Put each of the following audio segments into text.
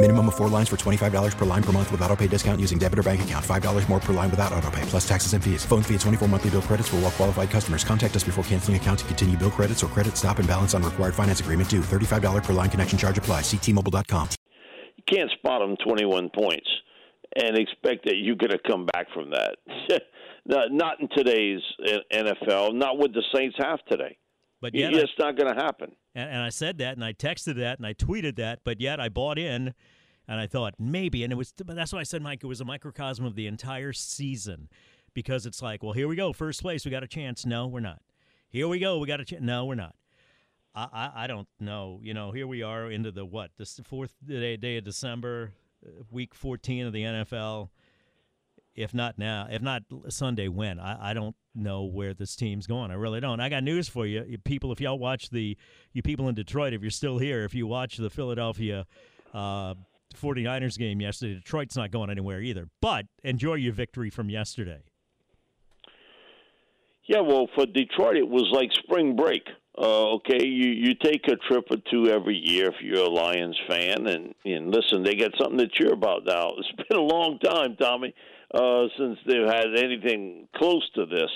Minimum of four lines for $25 per line per month with auto pay discount using debit or bank account. $5 more per line without auto pay, plus taxes and fees. Phone fee at 24 monthly bill credits for all well qualified customers. Contact us before canceling account to continue bill credits or credit stop and balance on required finance agreement due. $35 per line connection charge apply. Ctmobile.com. You can't spot them 21 points and expect that you're going to come back from that. not, not in today's NFL, not what the Saints have today. But yet it's not going to happen. And, and I said that, and I texted that, and I tweeted that. But yet I bought in, and I thought maybe, and it was. That's why I said, Mike, it was a microcosm of the entire season, because it's like, well, here we go, first place, we got a chance. No, we're not. Here we go, we got a chance. No, we're not. I, I, I don't know. You know, here we are into the what? The fourth day, day of December, uh, week 14 of the NFL if not now, if not Sunday, when? I, I don't know where this team's going. I really don't. I got news for you, you people. If y'all watch the, you people in Detroit, if you're still here, if you watch the Philadelphia uh, 49ers game yesterday, Detroit's not going anywhere either. But enjoy your victory from yesterday. Yeah, well, for Detroit, it was like spring break. Uh, okay, you you take a trip or two every year if you're a Lions fan, and and listen, they got something to cheer about now. It's been a long time, Tommy uh, since they've had anything close to this.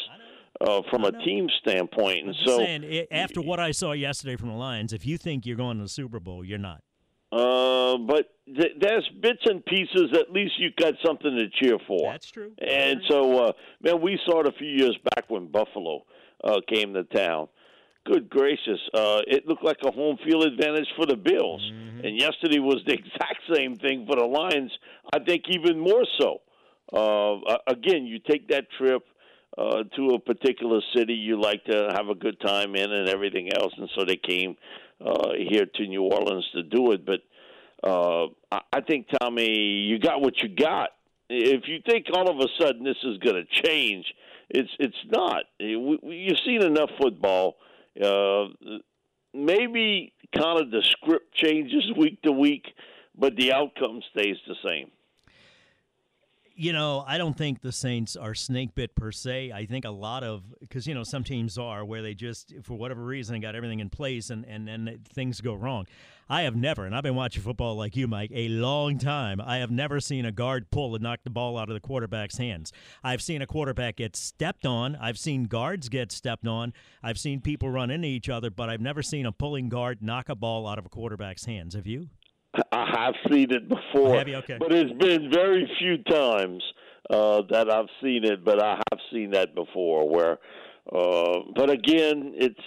Uh, from a team standpoint, and so saying, after what I saw yesterday from the Lions, if you think you're going to the Super Bowl, you're not. Uh, but th- there's bits and pieces. At least you got something to cheer for. That's true. And so, uh, man, we saw it a few years back when Buffalo uh, came to town. Good gracious, uh, it looked like a home field advantage for the Bills. Mm-hmm. And yesterday was the exact same thing for the Lions. I think even more so. Uh, again, you take that trip uh, to a particular city you like to have a good time in and everything else, and so they came uh, here to New Orleans to do it. But uh, I think Tommy, you got what you got. If you think all of a sudden this is going to change, it's it's not. You've seen enough football. Uh, maybe kind of the script changes week to week, but the outcome stays the same you know, I don't think the Saints are snake bit per se. I think a lot of because you know some teams are where they just for whatever reason got everything in place and and then things go wrong. I have never, and I've been watching football like you, Mike, a long time. I have never seen a guard pull and knock the ball out of the quarterback's hands. I've seen a quarterback get stepped on. I've seen guards get stepped on. I've seen people run into each other, but I've never seen a pulling guard knock a ball out of a quarterback's hands. Have you? I have seen it before, okay. but it's been very few times uh, that I've seen it. But I have seen that before. Where, uh, but again, it's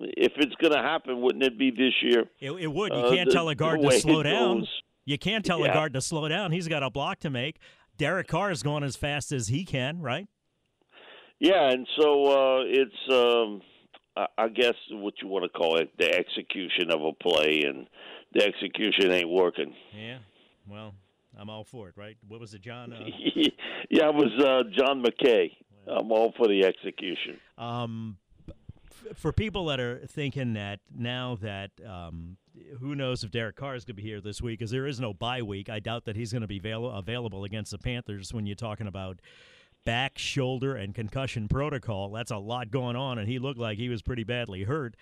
if it's going to happen, wouldn't it be this year? It, it would. You uh, can't the, tell a guard to slow down. You can't tell yeah. a guard to slow down. He's got a block to make. Derek Carr is going as fast as he can, right? Yeah, and so uh, it's. Um, I guess what you want to call it, the execution of a play, and the execution ain't working. Yeah, well, I'm all for it, right? What was it, John? Uh... yeah, it was uh, John McKay. I'm all for the execution. Um, for people that are thinking that now that um, who knows if Derek Carr is going to be here this week, because there is no bye week. I doubt that he's going to be avail- available against the Panthers when you're talking about back, shoulder, and concussion protocol. That's a lot going on, and he looked like he was pretty badly hurt.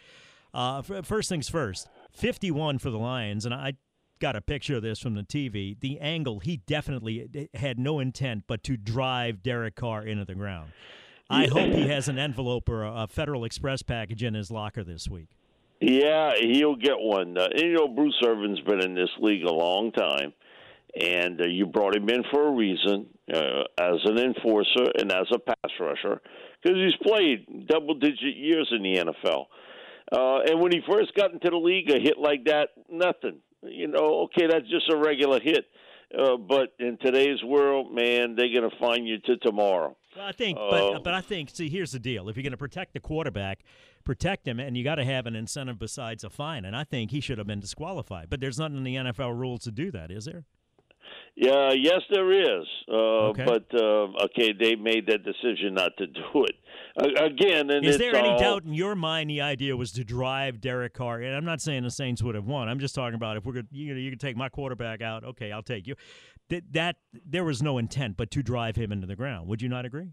Uh, first things first, 51 for the Lions, and I got a picture of this from the TV. The angle, he definitely eh, had no intent but to drive Derek Carr into the ground. I hope he has an envelope or a Federal Express package in his locker this week. Yeah, he'll get one. Uh, you know, Bruce Irvin's been in this league a long time, and uh, you brought him in for a reason uh, as an enforcer and as a pass rusher because he's played double digit years in the NFL. Uh, and when he first got into the league, a hit like that, nothing. You know, okay, that's just a regular hit. Uh, but in today's world, man, they're going to find you to tomorrow. Well, I think, but uh, but I think. See, here's the deal: if you're going to protect the quarterback, protect him, and you got to have an incentive besides a fine. And I think he should have been disqualified. But there's nothing in the NFL rules to do that, is there? Yeah, yes, there is. Uh, okay. But uh, okay, they made that decision not to do it uh, again. And is there any all... doubt in your mind the idea was to drive Derek Carr? And I'm not saying the Saints would have won. I'm just talking about if we're going, you know, you can take my quarterback out. Okay, I'll take you. That that there was no intent, but to drive him into the ground. Would you not agree?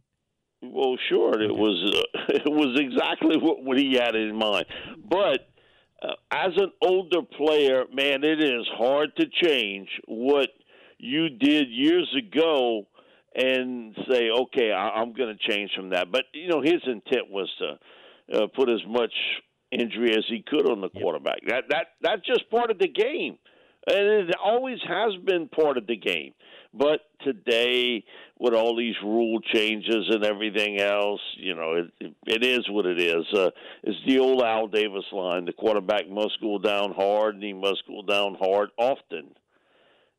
Well, sure. Okay. It was uh, it was exactly what, what he had in mind, but. Uh, as an older player, man, it is hard to change what you did years ago and say, okay, I, am going to change from that. But you know, his intent was to uh, put as much injury as he could on the quarterback. That that that's just part of the game, and it always has been part of the game. But today, with all these rule changes and everything else, you know, it, it is what it is. Uh, it's the old Al Davis line: the quarterback must go down hard, and he must go down hard often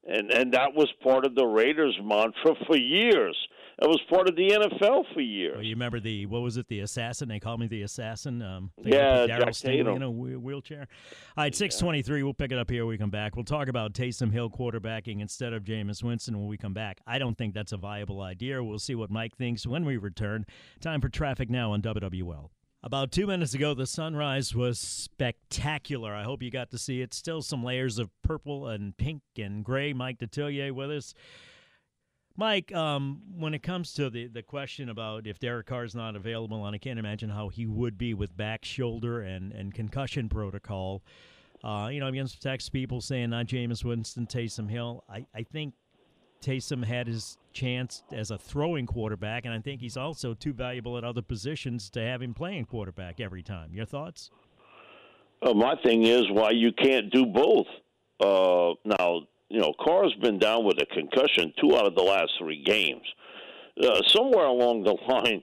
and and that was part of the Raiders' mantra for years. It was part of the NFL for years. Well, you remember the what was it? The assassin. They called me the assassin. Um, yeah, Darryl Stingley in a wheelchair. All right, six twenty three. We'll pick it up here. when we come back. We'll talk about Taysom Hill quarterbacking instead of Jameis Winston when we come back. I don't think that's a viable idea. We'll see what Mike thinks when we return. Time for traffic now on WWL. About two minutes ago, the sunrise was spectacular. I hope you got to see it. Still some layers of purple and pink and gray. Mike Detillier with us. Mike, um, when it comes to the, the question about if Derek Carr is not available, and I can't imagine how he would be with back, shoulder, and, and concussion protocol, uh, you know, some text people saying not Jameis Winston, Taysom Hill. I, I think Taysom had his chance as a throwing quarterback, and I think he's also too valuable at other positions to have him playing quarterback every time. Your thoughts? Uh, my thing is why you can't do both. Uh, now, you know, Carr's been down with a concussion two out of the last three games. Uh, somewhere along the line,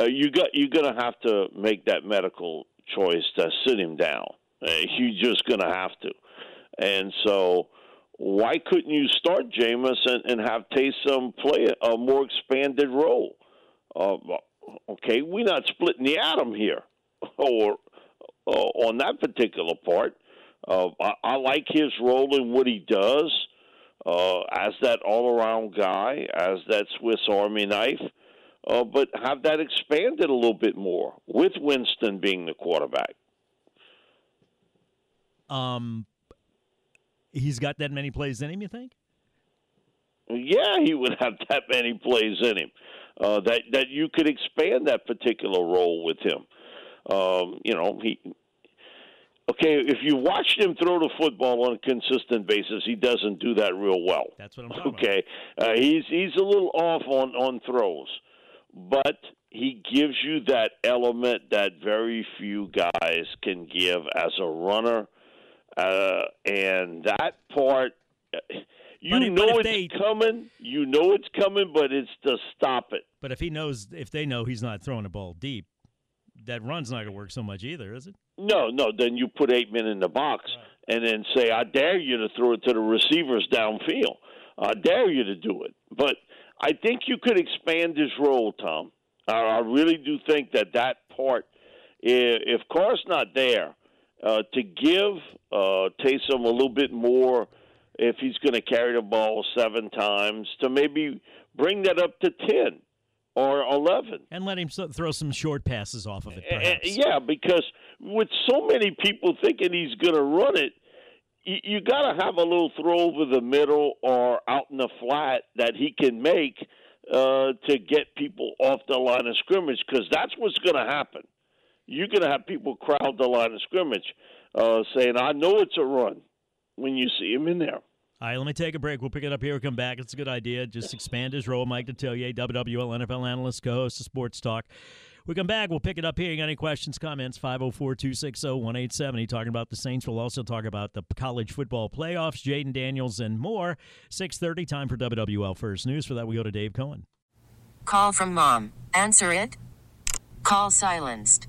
uh, you got you're going to have to make that medical choice to sit him down. Uh, you're just going to have to, and so why couldn't you start Jameis and, and have Taysom play a more expanded role? Uh, okay, we're not splitting the atom here, or uh, on that particular part. Uh, I, I like his role in what he does uh, as that all-around guy, as that Swiss Army knife. Uh, but have that expanded a little bit more with Winston being the quarterback. Um, he's got that many plays in him. You think? Yeah, he would have that many plays in him. Uh, that that you could expand that particular role with him. Um, you know, he. Okay, if you watched him throw the football on a consistent basis, he doesn't do that real well. That's what I'm talking okay. about. Okay, uh, he's he's a little off on on throws, but he gives you that element that very few guys can give as a runner uh, and that part, you but, know it's they, coming. You know it's coming, but it's to stop it. But if he knows, if they know he's not throwing the ball deep, that run's not going to work so much either, is it? No, no. Then you put eight men in the box right. and then say, "I dare you to throw it to the receivers downfield. I dare you to do it." But I think you could expand his role, Tom. I really do think that that part, if Carr's not there, uh, to give uh, Taysom a little bit more if he's going to carry the ball seven times to maybe bring that up to 10 or 11. And let him throw some short passes off of it, perhaps. Yeah, because with so many people thinking he's going to run it, you, you got to have a little throw over the middle or out in the flat that he can make uh, to get people off the line of scrimmage because that's what's going to happen you're going to have people crowd the line of scrimmage uh, saying, I know it's a run when you see him in there. All right, let me take a break. We'll pick it up here. We'll come back. It's a good idea. Just expand his role. Mike Detillier, WWL NFL analyst, co host of Sports Talk. We come back. We'll pick it up here. You got any questions, comments? 504 260 1870. Talking about the Saints. We'll also talk about the college football playoffs, Jayden Daniels, and more. 630, time for WWL First News. For that, we go to Dave Cohen. Call from mom. Answer it. Call silenced.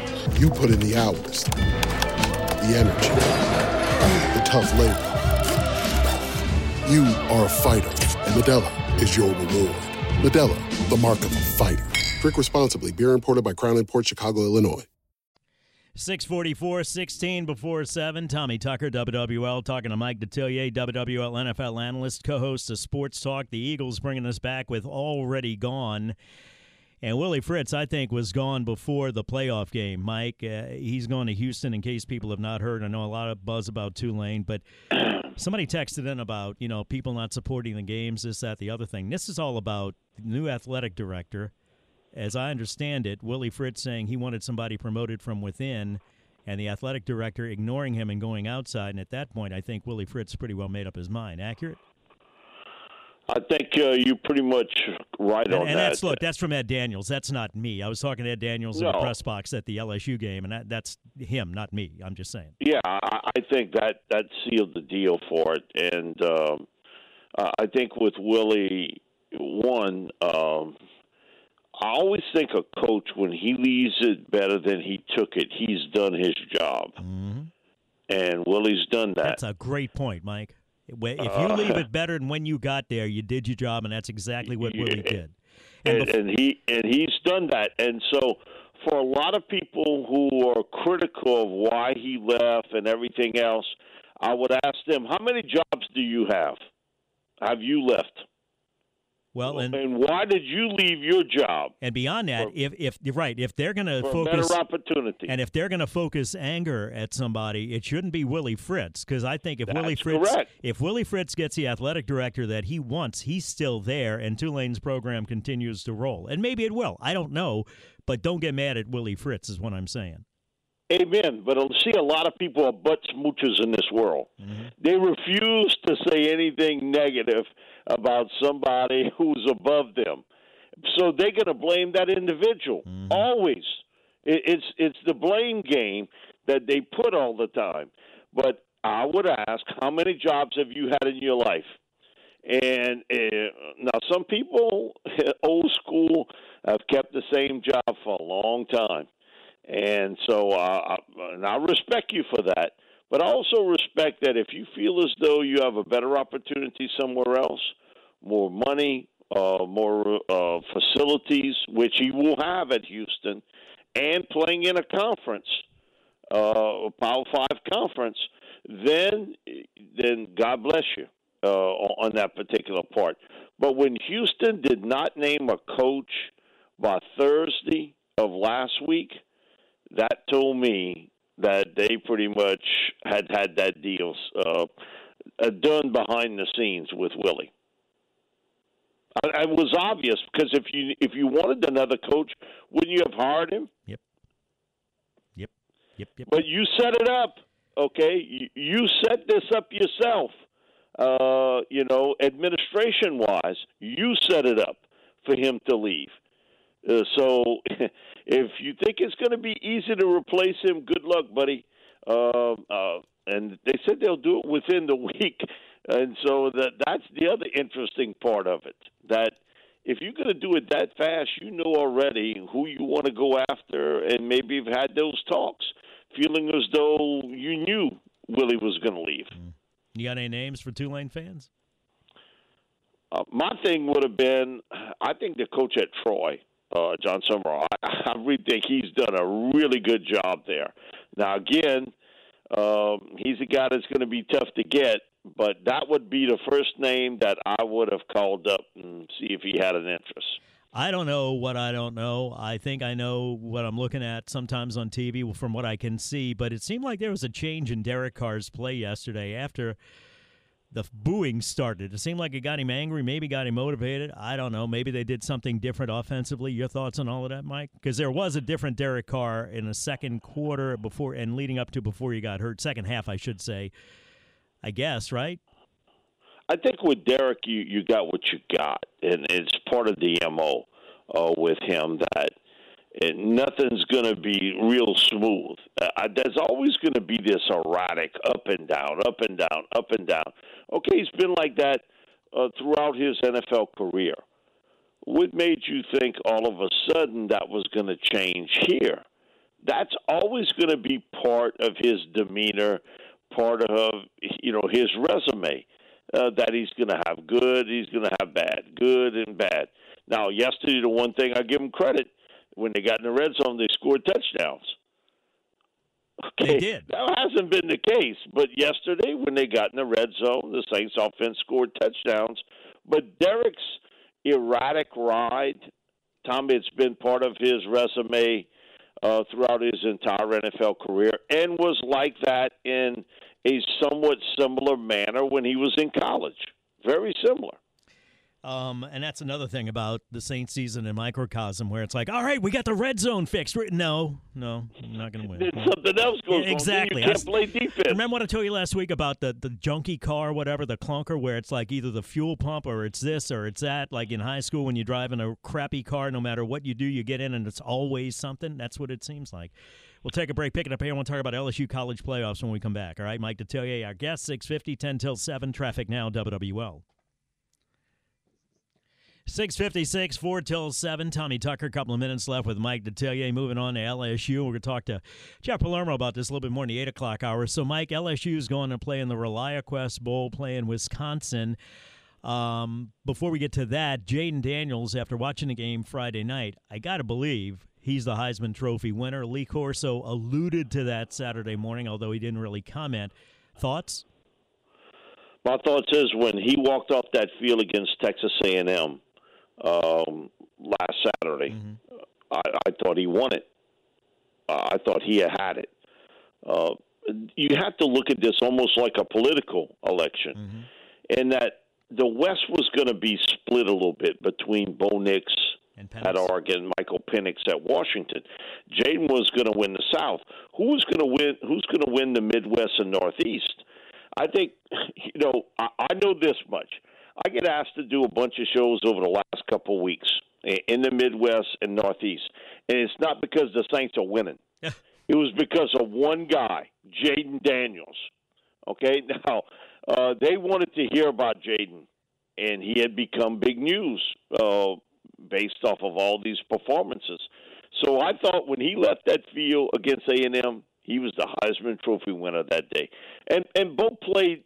You put in the hours, the energy, the tough labor. You are a fighter, and Modelo is your reward. Modelo, the mark of a fighter. Drink responsibly. Beer imported by Crown Port Chicago, Illinois. 644, 16 before 7. Tommy Tucker, WWL, talking to Mike Detillier, WWL NFL analyst, co host of Sports Talk. The Eagles bringing us back with Already Gone. And Willie Fritz, I think, was gone before the playoff game. Mike, uh, he's going to Houston in case people have not heard. I know a lot of buzz about Tulane, but somebody texted in about, you know, people not supporting the games, this, that, the other thing. This is all about the new athletic director as I understand it, Willie Fritz saying he wanted somebody promoted from within, and the athletic director ignoring him and going outside. And at that point, I think Willie Fritz pretty well made up his mind. Accurate? I think uh, you're pretty much right and, on and that. that's look, that's from Ed Daniels. That's not me. I was talking to Ed Daniels in the press box at the LSU game, and that, that's him, not me. I'm just saying. Yeah, I, I think that that sealed the deal for it, and um, I think with Willie, one, um, I always think a coach when he leaves it better than he took it, he's done his job, and Willie's done that. That's a great point, Mike. If you Uh, leave it better than when you got there, you did your job, and that's exactly what Willie Yeah. did. and, and he and he's done that. And so, for a lot of people who are critical of why he left and everything else, I would ask them, how many jobs do you have? Have you left? Well, and And why did you leave your job? and beyond that, if if you're right, if they're going to focus better opportunity. And if they're going to focus anger at somebody, it shouldn't be Willie Fritz because I think if Willie Fritz correct. if Willie Fritz gets the athletic director that he wants, he's still there, and Tulane's program continues to roll. And maybe it will. I don't know, but don't get mad at Willie Fritz is what I'm saying. Amen. But I see a lot of people are butt smoochers in this world. They refuse to say anything negative about somebody who's above them. So they're going to blame that individual always. It's it's the blame game that they put all the time. But I would ask, how many jobs have you had in your life? And uh, now, some people, old school, have kept the same job for a long time. And so uh, I- and I respect you for that. But I also respect that if you feel as though you have a better opportunity somewhere else, more money, uh, more uh, facilities, which he will have at Houston, and playing in a conference, uh, a Power Five conference, then then God bless you uh, on that particular part. But when Houston did not name a coach by Thursday of last week, that told me that they pretty much had had that deal uh, uh, done behind the scenes with Willie. It was obvious because if you if you wanted another coach, wouldn't you have hired him? Yep. Yep. Yep. Yep. But you set it up, okay? You, you set this up yourself. Uh, you know, administration wise, you set it up for him to leave. Uh, so, if you think it's going to be easy to replace him, good luck, buddy. uh, uh, and they said they'll do it within the week. And so that that's the other interesting part of it. That if you're going to do it that fast, you know already who you want to go after, and maybe you've had those talks, feeling as though you knew Willie was going to leave. You got any names for Tulane fans? Uh, my thing would have been, I think the coach at Troy, uh, Jon Sumrall, I, I really think he's done a really good job there. Now, again, um, he's a guy that's going to be tough to get, but that would be the first name that I would have called up and see if he had an interest. I don't know what I don't know. I think I know what I'm looking at sometimes on TV from what I can see, but it seemed like there was a change in Derek Carr's play yesterday after the booing started. It seemed like it got him angry, maybe got him motivated. I don't know. Maybe they did something different offensively. Your thoughts on all of that, Mike? Because there was a different Derek Carr in the second quarter before and leading up to before he got hurt, second half, I should say. I guess, right? I think with Derek, you you got what you got, and it's part of the mo uh, with him that nothing's going to be real smooth. Uh, there's always going to be this erratic up and down, up and down, up and down. Okay, he's been like that uh, throughout his NFL career. What made you think all of a sudden that was going to change here? That's always going to be part of his demeanor, part of you know his resume. Uh, that he's going to have good, he's going to have bad, good and bad. Now, yesterday, the one thing I give him credit when they got in the red zone, they scored touchdowns. Okay, they did. That hasn't been the case, but yesterday when they got in the red zone, the Saints offense scored touchdowns. But Derek's erratic ride, Tom, it's been part of his resume uh, throughout his entire NFL career, and was like that in a somewhat similar manner when he was in college. Very similar. Um, and that's another thing about the Saints season in microcosm, where it's like, all right, we got the red zone fixed. No, no, I'm not going to win. Something else going yeah, exactly. on. You can't play defense. Remember what I told you last week about the the junky car, whatever, the clunker, where it's like either the fuel pump or it's this or it's that. Like in high school, when you drive in a crappy car, no matter what you do, you get in and it's always something. That's what it seems like. We'll take a break. Pick it up here. I want to talk about LSU college playoffs when we come back. All right, Mike Detillier, our guest, 650, 10 till 7, traffic now, WWL. 656, 4 till 7. Tommy Tucker, a couple of minutes left with Mike Detillier. Moving on to LSU. We're going to talk to Jeff Palermo about this a little bit more in the 8 o'clock hour. So, Mike, LSU is going to play in the ReliaQuest Bowl, playing Wisconsin. Um, before we get to that, Jayden Daniels, after watching the game Friday night, I got to believe he's the Heisman Trophy winner. Lee Corso alluded to that Saturday morning, although he didn't really comment. Thoughts? My thoughts is when he walked off that field against Texas A&M, um, last Saturday. Mm-hmm. I, I thought he won it. Uh, I thought he had had it. Uh, you have to look at this almost like a political election, mm-hmm. in that the West was going to be split a little bit between Bo Nix at Oregon, Michael Penix at Washington. Jayden was going to win the South. Who was going to win? Who's going to win the Midwest and Northeast? I think you know. I, I know this much. I get asked to do a bunch of shows over the last couple of weeks in the Midwest and Northeast, and it's not because the Saints are winning. it was because of one guy, Jayden Daniels. Okay, now uh, they wanted to hear about Jayden, and he had become big news uh, based off of all these performances. So I thought when he left that field against A and M, he was the Heisman Trophy winner that day, and and both played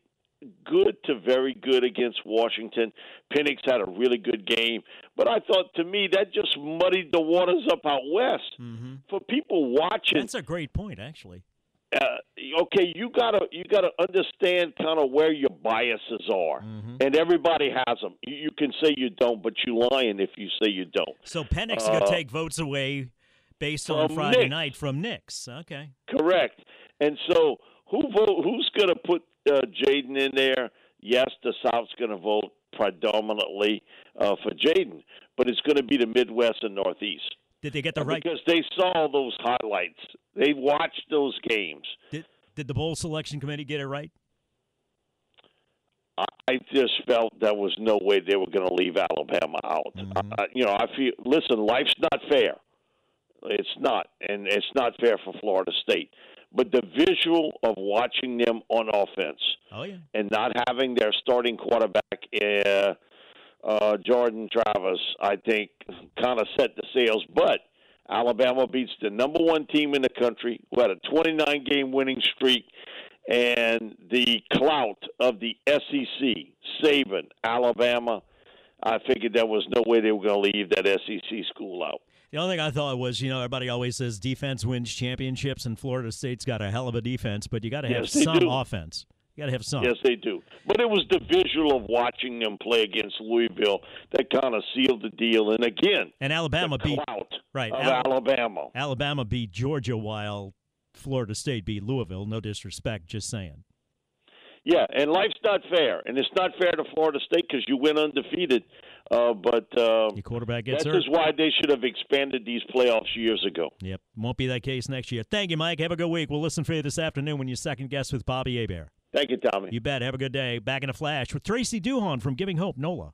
good to very good against Washington. Penix had a really good game, but I thought to me that just muddied the waters up out west mm-hmm. for people watching. That's a great point, actually. Uh, okay, you gotta you gotta understand kind of where your biases are, mm-hmm. and everybody has them. You, you, can say you don't, but you're lying if you say you don't. So Penix uh, gonna take votes away based on Friday Nix. night from Nix. Okay, correct. And so who vote? Who's gonna put uh, Jayden in there, yes, the South's going to vote predominantly uh, for Jayden, but it's going to be the Midwest and Northeast. Did they get the right? Because they saw those highlights. They watched those games. Did Did the bowl selection committee get it right? I just felt there was no way they were going to leave Alabama out. Mm-hmm. Uh, you know, I feel. Listen, life's not fair. It's not, and it's not fair for Florida State. But the visual of watching them on offense Oh yeah. and not having their starting quarterback, uh, uh, Jordan Travis, I think, kind of set the sails. But Alabama beats the number one team in the country, who had a 29 game winning streak, and the clout of the SEC, Saban, Alabama. I figured there was no way they were going to leave that SEC school out. The only thing I thought was, you know, everybody always says defense wins championships, and Florida State's got a hell of a defense, but you got to have Yes, some do. offense. You got to have some. Yes, they do. But it was the visual of watching them play against Louisville that kind of sealed the deal. And again, And Alabama beat right. of Al- Alabama. Alabama beat Georgia while Florida State beat Louisville. No disrespect, just saying. Yeah, and life's not fair, and it's not fair to Florida State because you went undefeated. Uh, but uh, Your quarterback gets that hurt. is why they should have expanded these playoffs years ago. Yep, won't be that case next year. Thank you, Mike. Have a good week. We'll listen for you this afternoon when you second guest with Bobby Hebert. Thank you, Tommy. You bet. Have a good day. Back in a flash with Tracy Duhon from Giving Hope NOLA.